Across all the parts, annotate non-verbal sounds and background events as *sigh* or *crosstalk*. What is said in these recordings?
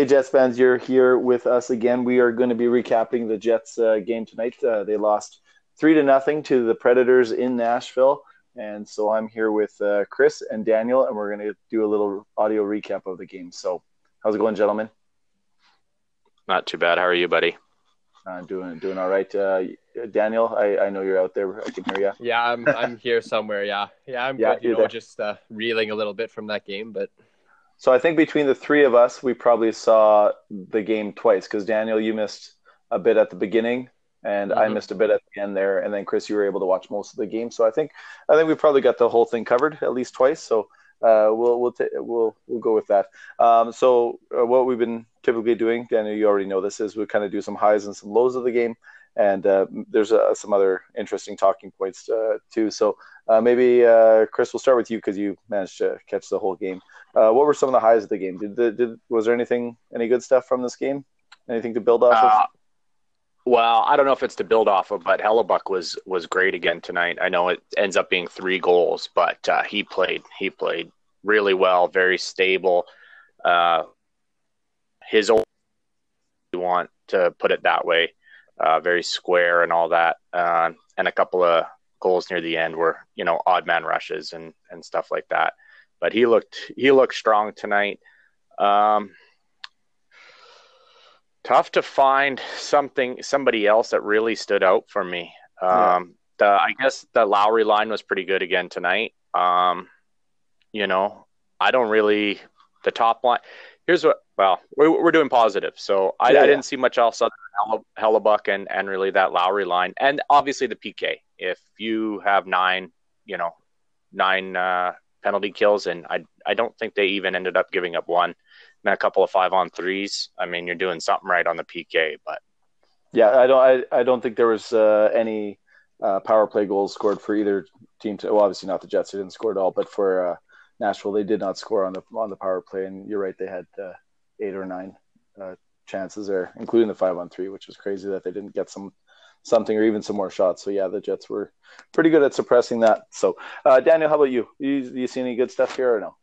Hey, Jets fans, you're here with us again. We are going to be recapping the Jets uh, game tonight. Uh, they lost three to nothing to the Predators in Nashville, and so I'm here with uh, Chris and Daniel, and we're going to do a little audio recap of the game. So, how's it going, gentlemen? Not too bad. How are you, buddy? Uh, doing doing all right. Uh, Daniel, I, I know you're out there. I can hear you. Yeah, I'm I'm here somewhere. Yeah, yeah, I'm *laughs* yeah, good. You know, there. just uh, reeling a little bit from that game, but so I think between the three of us, we probably saw the game twice because Daniel, you missed a bit at the beginning, and mm-hmm. I missed a bit at the end there, and then Chris, you were able to watch most of the game. So I think I think we probably got the whole thing covered at least twice. So uh, we'll we'll ta- we'll we'll go with that. Um, so uh, what we've been typically doing, Daniel, you already know this, is we kind of do some highs and some lows of the game, and uh, there's uh, some other interesting talking points uh, too. So uh, maybe Chris, we'll start with you because you managed to catch the whole game. Uh, what were some of the highs of the game? Did, the, did was there anything any good stuff from this game? Anything to build off uh, of? Well, I don't know if it's to build off of, but Hellebuyck was was great again tonight. I know it ends up being three goals, but uh, he played he played really well, very stable. Uh, his own, you want to put it that way, uh, very square and all that, uh, and a couple of goals near the end were you know odd man rushes and and stuff like that but he looked he looked strong tonight. Um, tough to find something somebody else that really stood out for me. Um, yeah. the I guess the Lowry line was pretty good again tonight. Um, you know, I don't really the top line. Here's what. Well, we're, we're doing positive, so I, yeah, I didn't see much else other than Hellebuyck and and really that Lowry line, and obviously the PK. If you have nine, you know, nine uh, penalty kills, and I I don't think they even ended up giving up one. And a couple of five on threes. I mean, you're doing something right on the PK, but yeah, I don't I, I don't think there was uh, any uh, power play goals scored for either team. To, well, obviously not the Jets; they didn't score at all. But for uh, Nashville, they did not score on the on the power play. And you're right; they had uh, eight or nine uh, chances there, including the five on three, which was crazy that they didn't get some something or even some more shots. So yeah, the Jets were pretty good at suppressing that. So uh, Daniel, how about you? you? You see any good stuff here or no?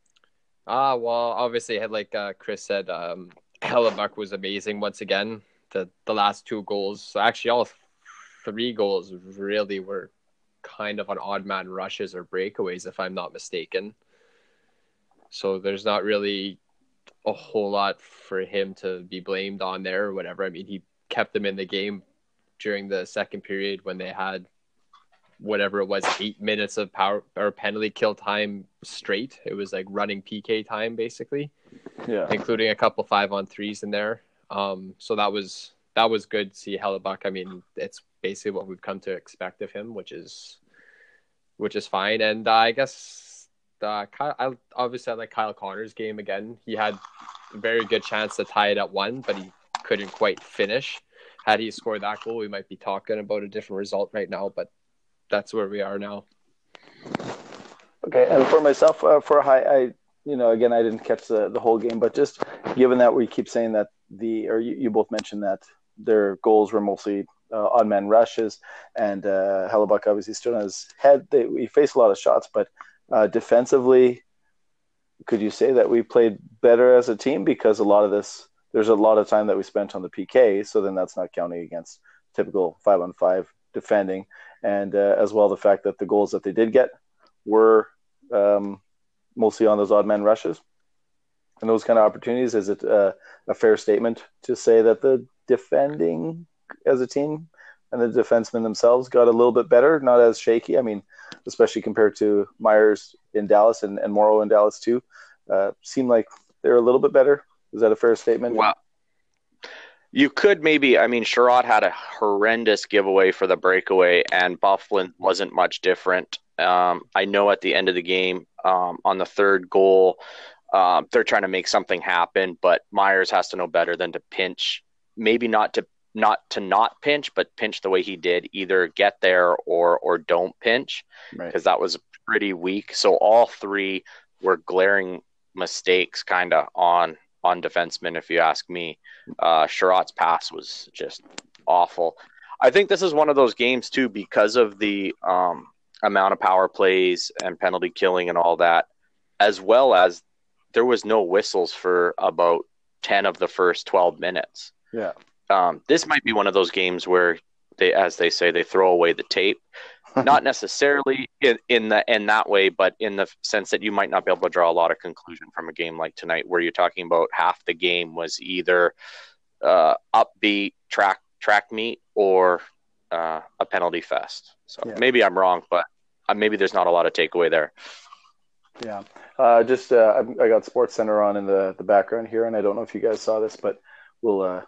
Ah, uh, well, obviously, had like uh, Chris said, um, Hellebuyck was amazing once again. The the last two goals, actually all three goals, really were kind of on odd man rushes or breakaways, if I'm not mistaken. So there's not really a whole lot for him to be blamed on there or whatever. I mean, he kept them in the game during the second period when they had whatever it was eight minutes of power or penalty kill time straight. It was like running PK time basically. Yeah. Including a couple five on threes in there. Um, so that was that was good to see Hellebuyck. I mean, it's basically what we've come to expect of him, which is which is fine. And uh, I guess Kyle, I obviously I like Kyle Connor's game again. He had a very good chance to tie it at one, but he couldn't quite finish had he scored that goal, we might be talking about a different result right now. But that's where we are now. Okay, and for myself, uh, for high, I you know again I didn't catch the the whole game, but just given that we keep saying that the or you, you both mentioned that their goals were mostly uh, odd man rushes, and uh, Hellebuyck obviously stood on his head. They, we faced a lot of shots, but uh, defensively, could you say that we played better as a team because a lot of this there's a lot of time that we spent on the PK, so then that's not counting against typical five on five defending, and uh, as well the fact that the goals that they did get were um, mostly on those odd man rushes and those kind of opportunities. Is it uh, a fair statement to say that the defending as a team and the defensemen themselves got a little bit better, not as shaky? I mean, especially compared to Myers in Dallas and, and Morrow in Dallas too, uh, seemed like they're a little bit better is that a fair statement? Well, you could maybe. I mean, Chiarot had a horrendous giveaway for the breakaway, and Byfuglien wasn't much different. Um, I know at the end of the game, um, on the third goal, um, they're trying to make something happen, but Myers has to know better than to pinch. Maybe not to not to not pinch, but pinch the way he did. Either get there or or don't pinch, because right. that was pretty weak. So all three were glaring mistakes, kind of on on defensemen, if you ask me. Uh, Chiarot's pass was just awful. I think this is one of those games too because of the um, amount of power plays and penalty killing and all that, as well as there was no whistles for about 10 of the first 12 minutes. Yeah. Um, this might be one of those games where they, as they say, they throw away the tape. *laughs* not necessarily in, in the in that way, but in the sense that you might not be able to draw a lot of conclusion from a game like tonight, where you're talking about half the game was either uh, upbeat track track meet or uh, a penalty fest. So yeah. maybe I'm wrong, but uh, maybe there's not a lot of takeaway there. Yeah, uh, just uh, I got SportsCenter on in the the background here, and I don't know if you guys saw this, but we'll uh,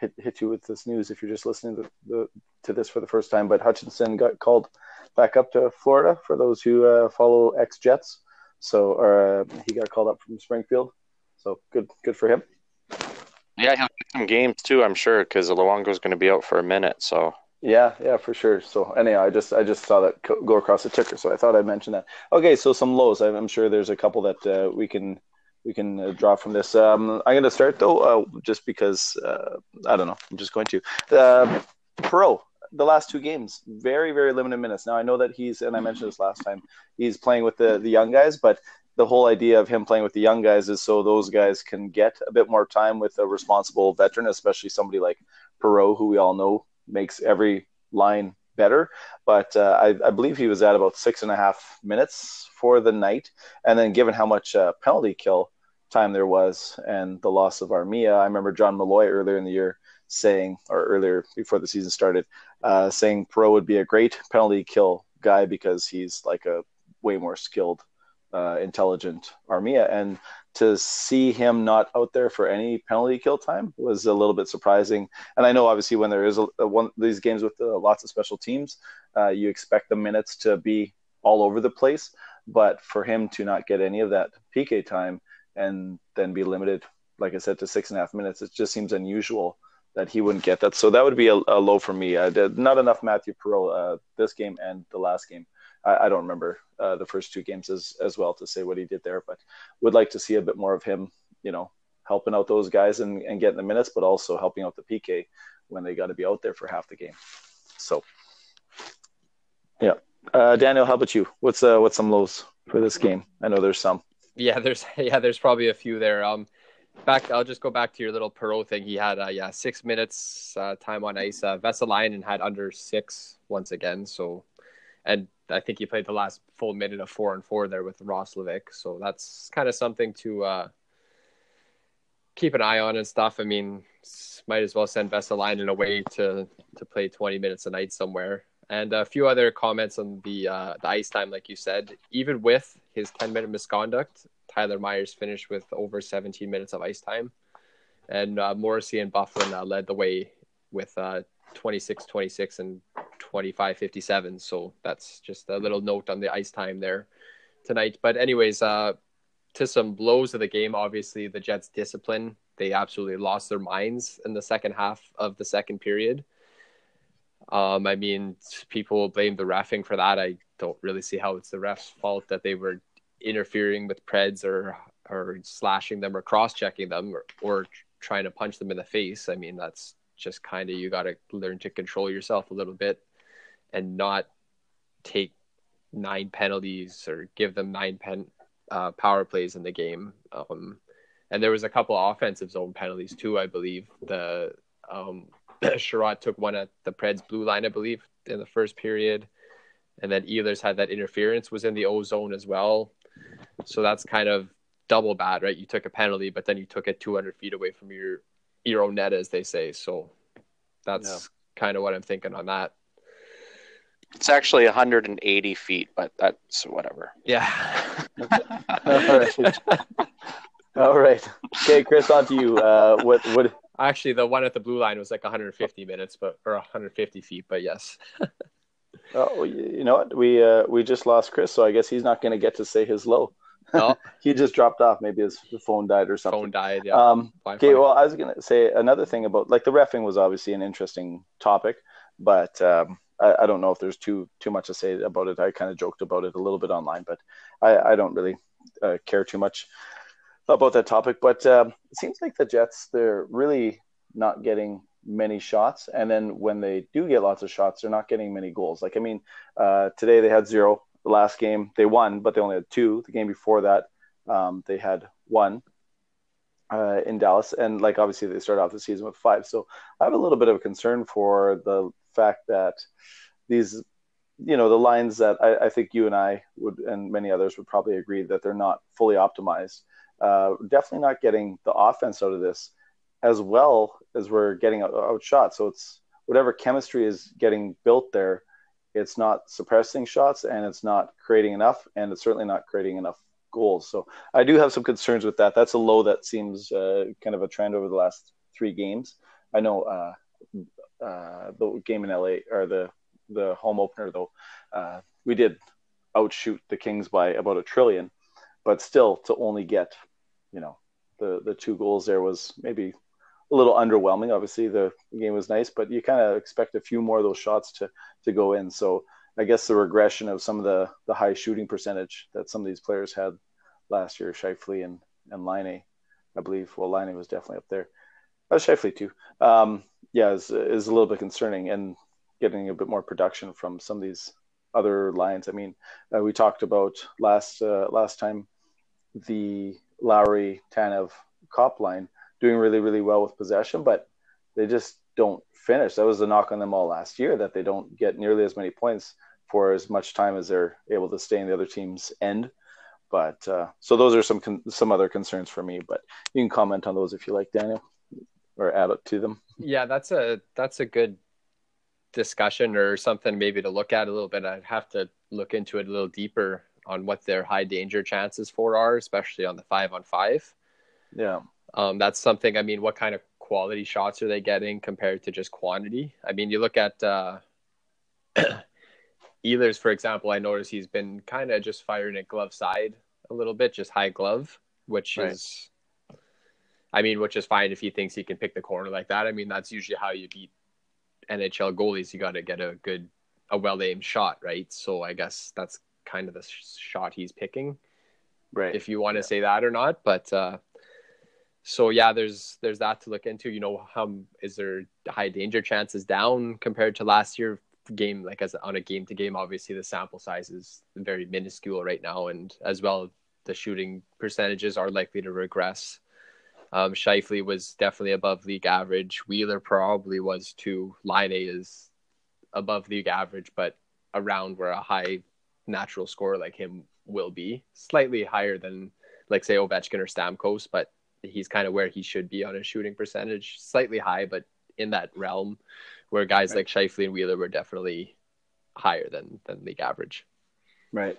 hit hit you with this news if you're just listening to the, to this for the first time. But Hutchinson got called back up to Florida for those who uh, follow ex Jets. So uh, he got called up from Springfield. So good good for him. Yeah, he'll get some games too, I'm sure, because Luongo's going to be out for a minute. So yeah, yeah, for sure. So anyhow, I just I just saw that go across the ticker, so I thought I'd mention that. Okay, so some lows. I'm sure there's a couple that uh, we can we can uh, draw from this. Um, I'm going to start though, uh, just because uh, I don't know. I'm just going to. Uh, Perreault, the last two games, very very limited minutes. Now I know that he's, and I mentioned this last time, he's playing with the the young guys, but the whole idea of him playing with the young guys is so those guys can get a bit more time with a responsible veteran, especially somebody like Perreault, who we all know makes every line better. But uh, I, I, believe he was at about six and a half minutes for the night. And then, given how much uh, penalty kill time there was and the loss of Armia, I remember John Malloy earlier in the year saying, or earlier before the season started, uh, saying Perreault would be a great penalty kill guy because he's like a way more skilled, uh, intelligent Armia. And to see him not out there for any penalty kill time was a little bit surprising. And I know obviously when there is a, a one these games with uh, lots of special teams, uh, you expect the minutes to be all over the place. But for him to not get any of that PK time and then be limited, like I said, to six and a half minutes, it just seems unusual that he wouldn't get that. So that would be a, a low for me. I did not enough Mathieu Perreault uh, this game and the last game. I, I don't remember uh, the first two games as as well to say what he did there, but would like to see a bit more of him. You know, helping out those guys and, and getting the minutes, but also helping out the PK when they got to be out there for half the game. So, yeah, uh, Daniel, how about you? What's uh, what's some lows for this game? I know there's some. Yeah, there's *laughs* yeah, there's probably a few there. Um, back, I'll just go back to your little Perreault thing. He had uh, yeah six minutes uh, time on ice. Uh, Vesalainen had under six once again. So, and I think he played the last full minute of four and four there with Roslovic. So that's kind of something to uh, keep an eye on and stuff. I mean, might as well send Vesalainen away to to play 20 minutes a night somewhere. And a few other comments on the uh, the ice time, like you said. Even with his 10 minute misconduct, Tyler Myers finished with over 17 minutes of ice time, and uh, Morrissey and Byfuglien uh, led the way with uh, 26 26 and 25 57 so that's just a little note on the ice time there tonight. But anyways uh to some blows of the game obviously the jets discipline they absolutely lost their minds in the second half of the second period. Um i mean people blame the refing for that. I don't really see how it's the refs fault that they were interfering with preds or or slashing them or cross checking them or, or trying to punch them in the face i mean that's just kind of you got to learn to control yourself a little bit and not take nine penalties or give them nine pen uh, power plays in the game. Um, and there was a couple of offensive zone penalties too, I believe. The um, *coughs* Chiarot took one at the Preds blue line, I believe, in the first period, and then Ehlers had that interference was in the O zone as well. So that's kind of double bad, right? You took a penalty, but then you took it 200 feet away from your your own net, as they say. So that's yeah. kind of what I'm thinking on that. It's actually 180 feet, but that's whatever. Yeah. All right. *laughs* All right. Okay, Chris, on to you. Uh, what what? Actually, the one at the blue line was like 150 minutes, but or 150 feet, but yes. *laughs* oh, you know what? We uh, we just lost Chris, so I guess he's not going to get to say his low. Oh. *laughs* he just dropped off. Maybe his phone died or something. Phone died. Yeah. Um, okay. Well, I was going to say another thing about like the refing was obviously an interesting topic, but um, I, I, don't know if there's too too much to say about it. I kind of joked about it a little bit online, but I, I don't really uh, care too much about that topic. But uh, it seems like the Jets they're really not getting many shots, and then when they do get lots of shots, they're not getting many goals. Like I mean, uh, today they had zero. The last game they won, but they only had two. The game before that, um, they had one. uh, in Dallas, and like obviously they started off the season with five. So I have a little bit of a concern for the fact that these, you know, the lines that I, I think you and I would and many others would probably agree that they're not fully optimized. Uh, definitely not getting the offense out of this as well as we're getting outshot. So it's whatever chemistry is getting built there, it's not suppressing shots and it's not creating enough, and it's certainly not creating enough goals. So I do have some concerns with that. That's a low that seems uh, kind of a trend over the last three games. I know uh, uh, the game in LA or the the home opener though, uh, we did outshoot the Kings by about a trillion, but still to only get, you know, the the two goals there was maybe a little underwhelming. Obviously, the, game was nice, but you kind of expect a few more of those shots to to go in. So I guess the regression of some of the the high shooting percentage that some of these players had last year, Scheifele and and Laine, I believe. Well, Laine was definitely up there. Uh, Scheifele too. Um, yeah, is is a little bit concerning, and getting a bit more production from some of these other lines. I mean, uh, we talked about last uh, last time the Lowry Tanev Copp line doing really really well with possession, but they just don't finish. That was the knock on them all last year that they don't get nearly as many points for as much time as they're able to stay in the other team's end. But uh, so those are some con- some other concerns for me. But you can comment on those if you like, Daniel, or add up to them. Yeah, that's a that's a good discussion or something maybe to look at a little bit. I'd have to look into it a little deeper on what their high danger chances for are, especially on the five on five. Yeah. Um, that's something. I mean, what kind of quality shots are they getting compared to just quantity? I mean, you look at uh, *clears throat* Ehlers, for example. I noticed he's been kind of just firing at glove side a little bit, just high glove, which right. is, I mean, which is fine if he thinks he can pick the corner like that. I mean, that's usually how you beat NHL goalies. You got to get a good, a well aimed shot, right? So I guess that's kind of the shot he's picking, right? If you want to yeah. say that or not, but. uh so yeah, there's there's that to look into. You know, how is there high danger chances down compared to last year game? Like as on a game to game, obviously the sample size is very minuscule right now, and as well the shooting percentages are likely to regress. Um, Scheifele was definitely above league average. Wheeler probably was too. Laine is above league average, but around where a high natural scorer like him will be. Slightly higher than like say Ovechkin or Stamkos, but he's kind of where he should be on his shooting percentage, slightly high, but in that realm where guys right. like Scheifele and Wheeler were definitely higher than than league average. Right.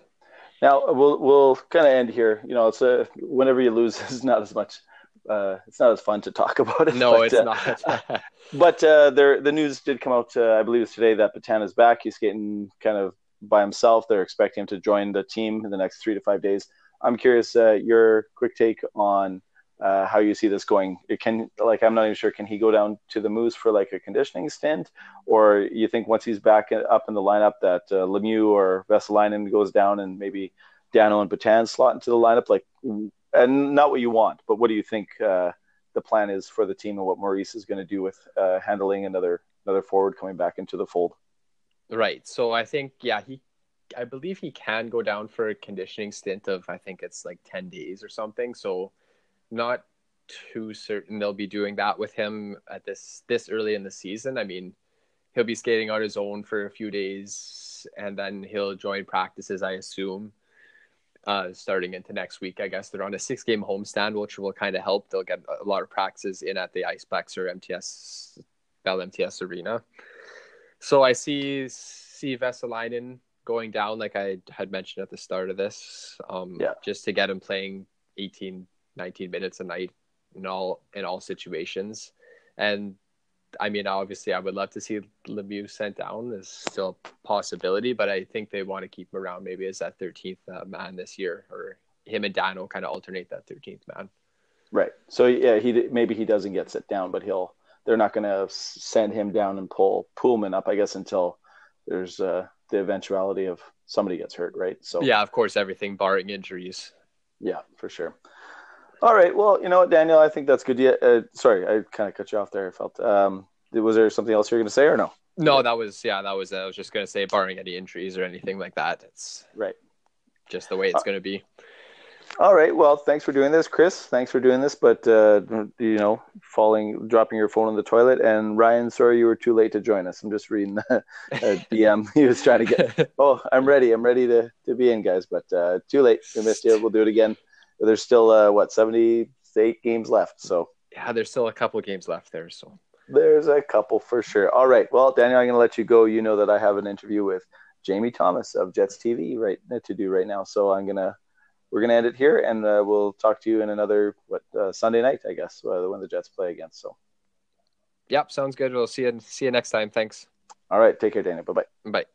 Now we'll we'll kind of end here. You know, it's a whenever you lose, *laughs* it's not as much. Uh, it's not as fun to talk about it. No, but, it's uh, not. *laughs* *laughs* but uh, there, the news did come out. Uh, I believe it's today that Petan is back. He's skating kind of by himself. They're expecting him to join the team in the next three to five days. I'm curious uh, your quick take on uh, how you see this going. It can like I'm not even sure. Can he go down to the Moose for like a conditioning stint, or you think once he's back up in the lineup that uh, Lemieux or Vesalainen goes down and maybe Dano and Petan slot into the lineup? Like, and not what you want, but what do you think uh, the plan is for the team and what Maurice is going to do with uh, handling another another forward coming back into the fold? Right. So I think yeah he. I believe he can go down for a conditioning stint of I think it's like 10 days or something. So not too certain they'll be doing that with him at this this early in the season. I mean, he'll be skating on his own for a few days, and then he'll join practices, I assume, uh, starting into next week. I guess they're on a six-game homestand, which will kind of help. They'll get a lot of practices in at the Iceplex or MTS Bell MTS Arena. So I see see Vesalainen going down, like I had mentioned at the start of this, um, yeah. just to get him playing 18 19 minutes a night in all in all situations. And I mean, obviously, I would love to see Lemieux sent down. Is still a possibility, but I think they want to keep him around maybe as that 13th uh, man this year, or him and Dano kind of alternate that 13th man. Right. So yeah, he maybe he doesn't get set down, but he'll. They're not going to send him down and pull Poolman up, I guess, until there's uh, the eventuality of somebody gets hurt, right? So yeah, of course, everything barring injuries. Yeah, for sure. All right. Well, you know what, Daniel, I think that's good. Yeah. Uh, sorry, I kind of cut you off there. I felt. Um, was there something else you were going to say or no? No, that was yeah. That was. Uh, I was just going to say, barring any injuries or anything like that, it's right. Just the way it's uh, going to be. All right. Well, thanks for doing this, Chris. Thanks for doing this, but uh, you know, falling, dropping your phone in the toilet. And Ryan, sorry you were too late to join us. I'm just reading the DM. *laughs* He was trying to get. *laughs* Oh, I'm ready. I'm ready to to be in, guys. But uh, too late. We missed you. We'll do it again. There's still uh, what 78 games left. So yeah, there's still a couple games left there. So there's a couple for sure. All right. Well, Daniel, I'm going to let you go. You know that I have an interview with Jamie Thomas of Jets TV right to do right now. So I'm gonna we're going to end it here, and uh, we'll talk to you in another what uh, Sunday night, I guess, uh, when the Jets play again. So, yep, sounds good. We'll see you see you next time. Thanks. All right, take care, Daniel. Bye bye. Bye.